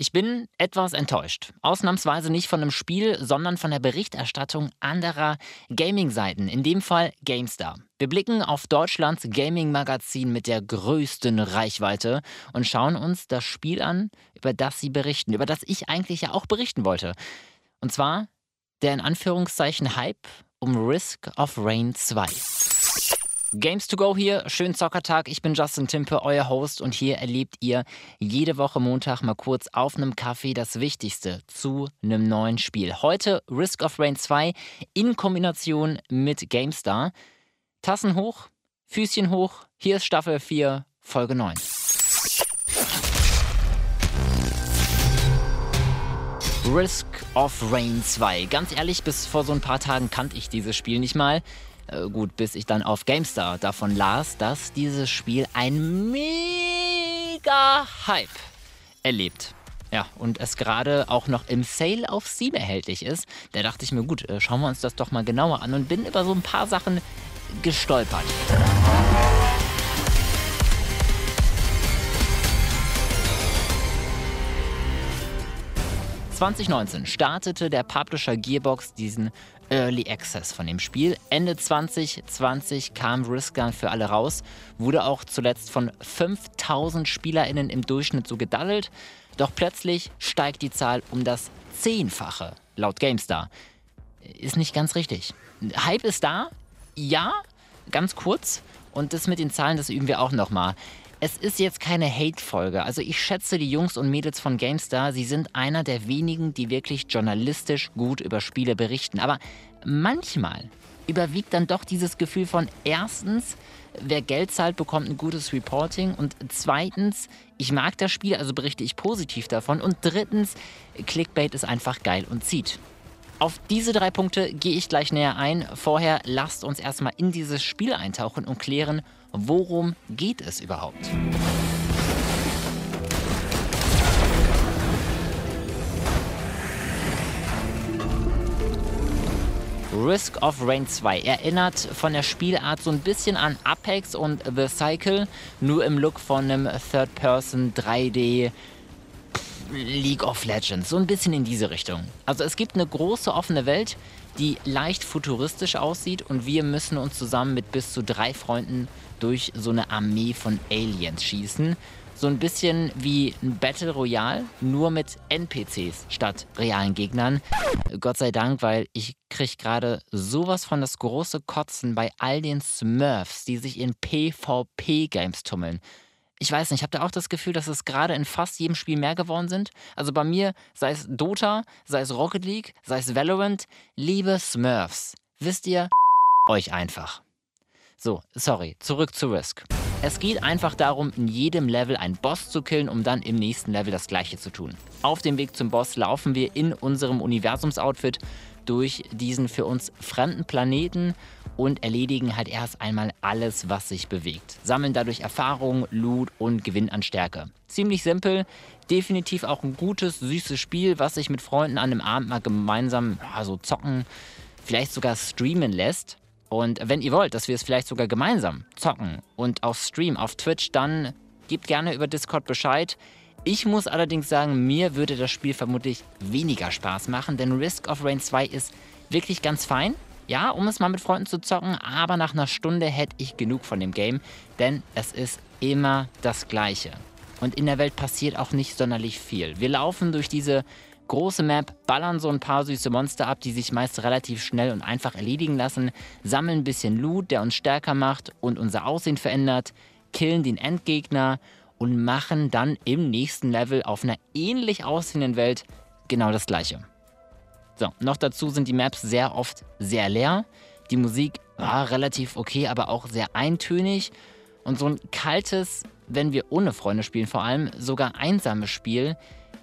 Ich bin etwas enttäuscht. Ausnahmsweise nicht von einem Spiel, sondern von der Berichterstattung anderer Gaming-Seiten, in dem Fall GameStar. Wir blicken auf Deutschlands Gaming-Magazin mit der größten Reichweite und schauen uns das Spiel an, über das sie berichten, über das ich eigentlich ja auch berichten wollte. Und zwar der in Anführungszeichen Hype um Risk of Rain 2. Games to go hier, schönen Zockertag. Ich bin Justin Timpe, euer Host und hier erlebt ihr jede Woche Montag mal kurz auf einem Kaffee das Wichtigste zu einem neuen Spiel. Heute Risk of Rain 2 in Kombination mit GameStar. Tassen hoch, Füßchen hoch. Hier ist Staffel 4, Folge 9. Risk of Rain 2. Ganz ehrlich, bis vor so ein paar Tagen kannte ich dieses Spiel nicht mal. Äh, gut, bis ich dann auf GameStar davon las, dass dieses Spiel ein mega Hype erlebt. Ja, und es gerade auch noch im Sale auf Steam erhältlich ist. Da dachte ich mir, gut, äh, schauen wir uns das doch mal genauer an und bin über so ein paar Sachen gestolpert. 2019 startete der Publisher Gearbox diesen Early Access von dem Spiel. Ende 2020 kam Riskgun für alle raus, wurde auch zuletzt von 5000 SpielerInnen im Durchschnitt so gedaddelt. Doch plötzlich steigt die Zahl um das Zehnfache, laut GameStar. Ist nicht ganz richtig. Hype ist da, ja, ganz kurz. Und das mit den Zahlen, das üben wir auch nochmal. Es ist jetzt keine Hate-Folge. Also ich schätze die Jungs und Mädels von GameStar. Sie sind einer der wenigen, die wirklich journalistisch gut über Spiele berichten. Aber manchmal überwiegt dann doch dieses Gefühl von erstens, wer Geld zahlt, bekommt ein gutes Reporting und zweitens, ich mag das Spiel, also berichte ich positiv davon und drittens, Clickbait ist einfach geil und zieht. Auf diese drei Punkte gehe ich gleich näher ein. Vorher lasst uns erstmal in dieses Spiel eintauchen und klären, Worum geht es überhaupt? Risk of Rain 2 erinnert von der Spielart so ein bisschen an Apex und The Cycle, nur im Look von einem Third-Person 3D League of Legends, so ein bisschen in diese Richtung. Also es gibt eine große offene Welt, die leicht futuristisch aussieht und wir müssen uns zusammen mit bis zu drei Freunden durch so eine Armee von Aliens schießen. So ein bisschen wie ein Battle Royale, nur mit NPCs statt realen Gegnern. Gott sei Dank, weil ich kriege gerade sowas von das große Kotzen bei all den Smurfs, die sich in PvP-Games tummeln. Ich weiß nicht, habt ihr auch das Gefühl, dass es gerade in fast jedem Spiel mehr geworden sind? Also bei mir, sei es Dota, sei es Rocket League, sei es Valorant, liebe Smurfs, wisst ihr, euch einfach. So, sorry, zurück zu Risk. Es geht einfach darum, in jedem Level einen Boss zu killen, um dann im nächsten Level das gleiche zu tun. Auf dem Weg zum Boss laufen wir in unserem Universumsoutfit durch diesen für uns fremden Planeten und erledigen halt erst einmal alles, was sich bewegt. Sammeln dadurch Erfahrung, Loot und Gewinn an Stärke. Ziemlich simpel, definitiv auch ein gutes, süßes Spiel, was sich mit Freunden an einem Abend mal gemeinsam ja, so zocken, vielleicht sogar streamen lässt. Und wenn ihr wollt, dass wir es vielleicht sogar gemeinsam zocken und auf Stream, auf Twitch, dann gebt gerne über Discord Bescheid. Ich muss allerdings sagen, mir würde das Spiel vermutlich weniger Spaß machen, denn Risk of Rain 2 ist wirklich ganz fein. Ja, um es mal mit Freunden zu zocken, aber nach einer Stunde hätte ich genug von dem Game, denn es ist immer das Gleiche. Und in der Welt passiert auch nicht sonderlich viel. Wir laufen durch diese Große Map, ballern so ein paar süße Monster ab, die sich meist relativ schnell und einfach erledigen lassen, sammeln ein bisschen Loot, der uns stärker macht und unser Aussehen verändert, killen den Endgegner und machen dann im nächsten Level auf einer ähnlich aussehenden Welt genau das gleiche. So, noch dazu sind die Maps sehr oft sehr leer. Die Musik war relativ okay, aber auch sehr eintönig. Und so ein kaltes, wenn wir ohne Freunde spielen, vor allem sogar einsames Spiel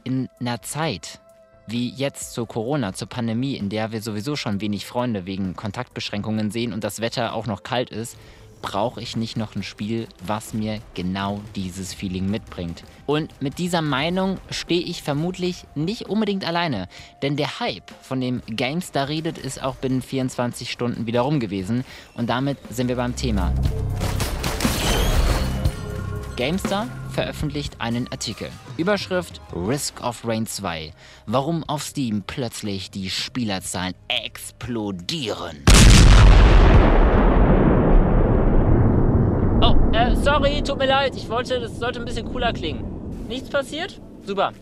in einer Zeit, wie jetzt zur Corona, zur Pandemie, in der wir sowieso schon wenig Freunde wegen Kontaktbeschränkungen sehen und das Wetter auch noch kalt ist, brauche ich nicht noch ein Spiel, was mir genau dieses Feeling mitbringt. Und mit dieser Meinung stehe ich vermutlich nicht unbedingt alleine, denn der Hype, von dem GameStar redet, ist auch binnen 24 Stunden wieder rum gewesen und damit sind wir beim Thema. GameStar veröffentlicht einen Artikel. Überschrift Risk of Rain 2. Warum auf Steam plötzlich die Spielerzahlen explodieren. Oh, äh, sorry, tut mir leid. Ich wollte, das sollte ein bisschen cooler klingen. Nichts passiert? Super.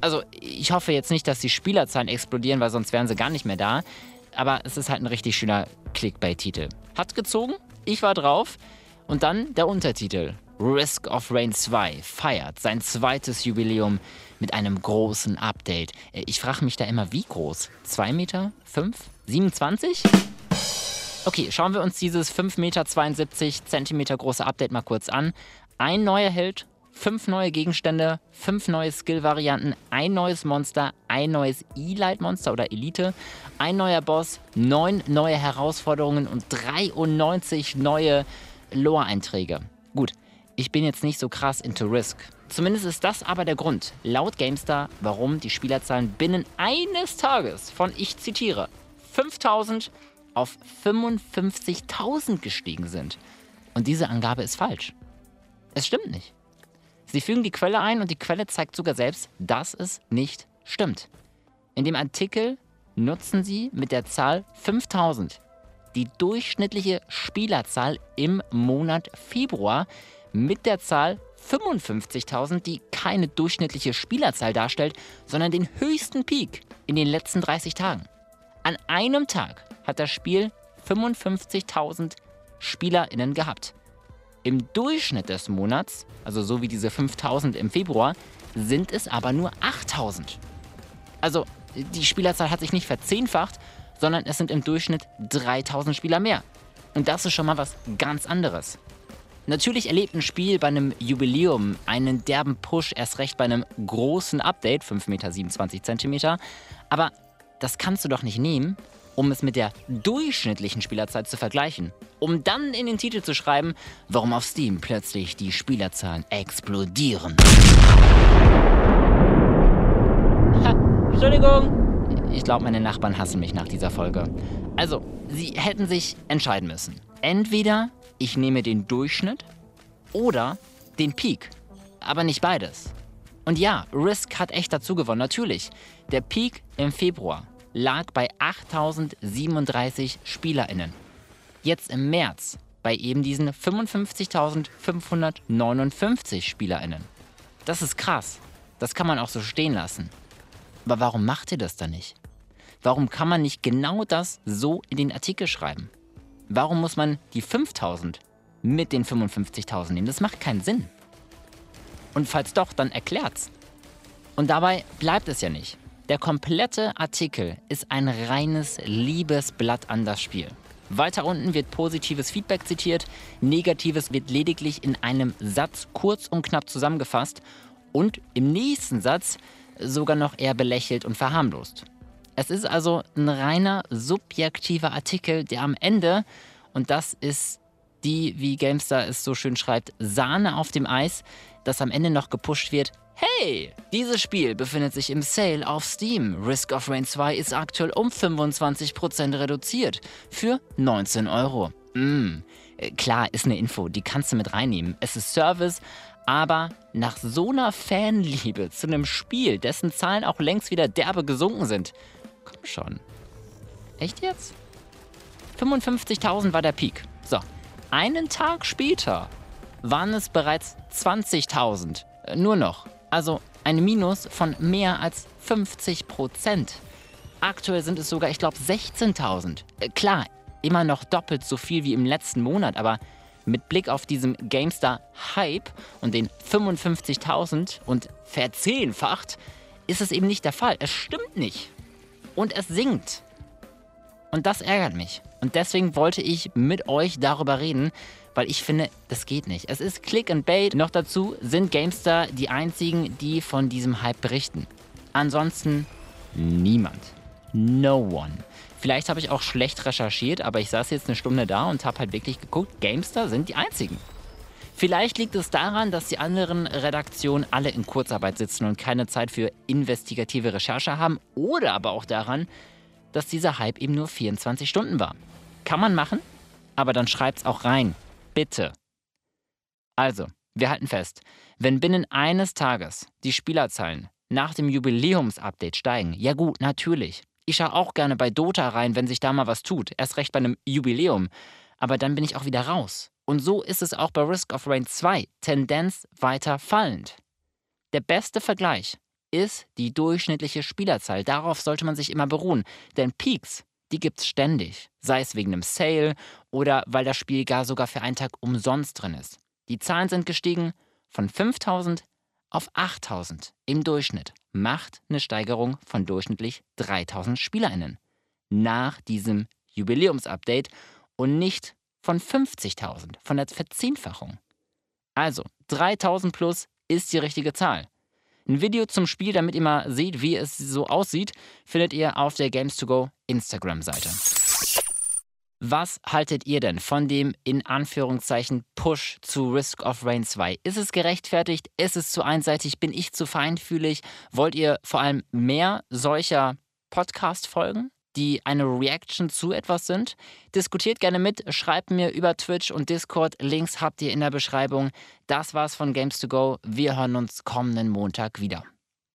Also, ich hoffe jetzt nicht, dass die Spielerzahlen explodieren, weil sonst wären sie gar nicht mehr da. Aber es ist halt ein richtig schöner Clickbait-Titel. Hat gezogen, ich war drauf. Und dann der Untertitel. Risk of Rain 2 feiert sein zweites Jubiläum mit einem großen Update. Äh, ich frage mich da immer, wie groß? 2 Meter? 5? 27? Okay, schauen wir uns dieses 5,72 Meter große Update mal kurz an. Ein neuer Held, fünf neue Gegenstände, fünf neue Skill-Varianten, ein neues Monster, ein neues Elite-Monster oder Elite, ein neuer Boss, neun neue Herausforderungen und 93 neue Lore-Einträge. Gut, ich bin jetzt nicht so krass into Risk. Zumindest ist das aber der Grund, laut GameStar, warum die Spielerzahlen binnen eines Tages von, ich zitiere, 5000 auf 55.000 gestiegen sind. Und diese Angabe ist falsch. Es stimmt nicht. Sie fügen die Quelle ein und die Quelle zeigt sogar selbst, dass es nicht stimmt. In dem Artikel nutzen sie mit der Zahl 5000 die durchschnittliche Spielerzahl im Monat Februar mit der Zahl 55.000, die keine durchschnittliche Spielerzahl darstellt, sondern den höchsten Peak in den letzten 30 Tagen. An einem Tag hat das Spiel 55.000 SpielerInnen gehabt. Im Durchschnitt des Monats, also so wie diese 5.000 im Februar, sind es aber nur 8.000. Also die Spielerzahl hat sich nicht verzehnfacht, sondern es sind im Durchschnitt 3.000 Spieler mehr. Und das ist schon mal was ganz anderes. Natürlich erlebt ein Spiel bei einem Jubiläum einen derben Push, erst recht bei einem großen Update, 5,27 Meter, aber das kannst du doch nicht nehmen, um es mit der durchschnittlichen Spielerzeit zu vergleichen, um dann in den Titel zu schreiben, warum auf Steam plötzlich die Spielerzahlen explodieren. Ha, Entschuldigung. Ich glaube, meine Nachbarn hassen mich nach dieser Folge. Also, sie hätten sich entscheiden müssen. Entweder ich nehme den Durchschnitt oder den Peak. Aber nicht beides. Und ja, Risk hat echt dazu gewonnen, natürlich. Der Peak im Februar lag bei 8037 SpielerInnen. Jetzt im März bei eben diesen 55.559 SpielerInnen. Das ist krass. Das kann man auch so stehen lassen. Aber warum macht ihr das dann nicht? Warum kann man nicht genau das so in den Artikel schreiben? Warum muss man die 5000 mit den 55.000 nehmen? Das macht keinen Sinn. Und falls doch, dann erklärt's. Und dabei bleibt es ja nicht. Der komplette Artikel ist ein reines Liebesblatt an das Spiel. Weiter unten wird positives Feedback zitiert, negatives wird lediglich in einem Satz kurz und knapp zusammengefasst und im nächsten Satz sogar noch eher belächelt und verharmlost. Es ist also ein reiner subjektiver Artikel, der am Ende, und das ist die, wie Gamestar es so schön schreibt, Sahne auf dem Eis, dass am Ende noch gepusht wird, Hey, dieses Spiel befindet sich im Sale auf Steam. Risk of Rain 2 ist aktuell um 25% reduziert für 19 Euro. Mm, klar, ist eine Info, die kannst du mit reinnehmen. Es ist Service, aber nach so einer Fanliebe zu einem Spiel, dessen Zahlen auch längst wieder derbe gesunken sind, Komm schon. Echt jetzt? 55.000 war der Peak. Einen Tag später waren es bereits 20.000. Äh, nur noch. Also ein Minus von mehr als 50 Prozent. Aktuell sind es sogar, ich glaube, 16.000. Äh, klar, immer noch doppelt so viel wie im letzten Monat, aber mit Blick auf diesen GameStar-Hype und den 55.000 und verzehnfacht ist es eben nicht der Fall. Es stimmt nicht und es singt. Und das ärgert mich. Und deswegen wollte ich mit euch darüber reden, weil ich finde, das geht nicht. Es ist Click and Bait. Noch dazu sind Gamestar die einzigen, die von diesem Hype berichten. Ansonsten niemand. No one. Vielleicht habe ich auch schlecht recherchiert, aber ich saß jetzt eine Stunde da und habe halt wirklich geguckt, Gamestar sind die einzigen. Vielleicht liegt es daran, dass die anderen Redaktionen alle in Kurzarbeit sitzen und keine Zeit für investigative Recherche haben. Oder aber auch daran, dass dieser Hype eben nur 24 Stunden war. Kann man machen, aber dann schreibt's auch rein. Bitte. Also, Wir halten fest, wenn binnen eines Tages die Spielerzahlen nach dem Jubiläumsupdate steigen, ja gut, natürlich. Ich schaue auch gerne bei Dota rein, wenn sich da mal was tut, erst recht bei einem Jubiläum. Aber dann bin ich auch wieder raus. Und so ist es auch bei Risk of Rain 2, Tendenz weiter fallend. Der beste Vergleich ist die durchschnittliche Spielerzahl. Darauf sollte man sich immer beruhen. Denn Peaks, die gibt's ständig. Sei es wegen einem Sale oder weil das Spiel gar sogar für einen Tag umsonst drin ist. Die Zahlen sind gestiegen von 5000 auf 8000 im Durchschnitt. Macht eine Steigerung von durchschnittlich 3000 SpielerInnen. Nach diesem Jubiläumsupdate und nicht von 50.000, von der Verzehnfachung. Also 3000 plus ist die richtige Zahl. Ein Video zum Spiel, damit ihr mal seht, wie es so aussieht, findet ihr auf der Games2Go Instagram-Seite. Was haltet ihr denn von dem in Anführungszeichen Push zu Risk of Rain 2? Ist es gerechtfertigt? Ist es zu einseitig? Bin ich zu feinfühlig? Wollt ihr vor allem mehr solcher Podcast-Folgen? Die eine Reaction zu etwas sind. Diskutiert gerne mit, schreibt mir über Twitch und Discord. Links habt ihr in der Beschreibung. Das war's von Games to Go. Wir hören uns kommenden Montag wieder.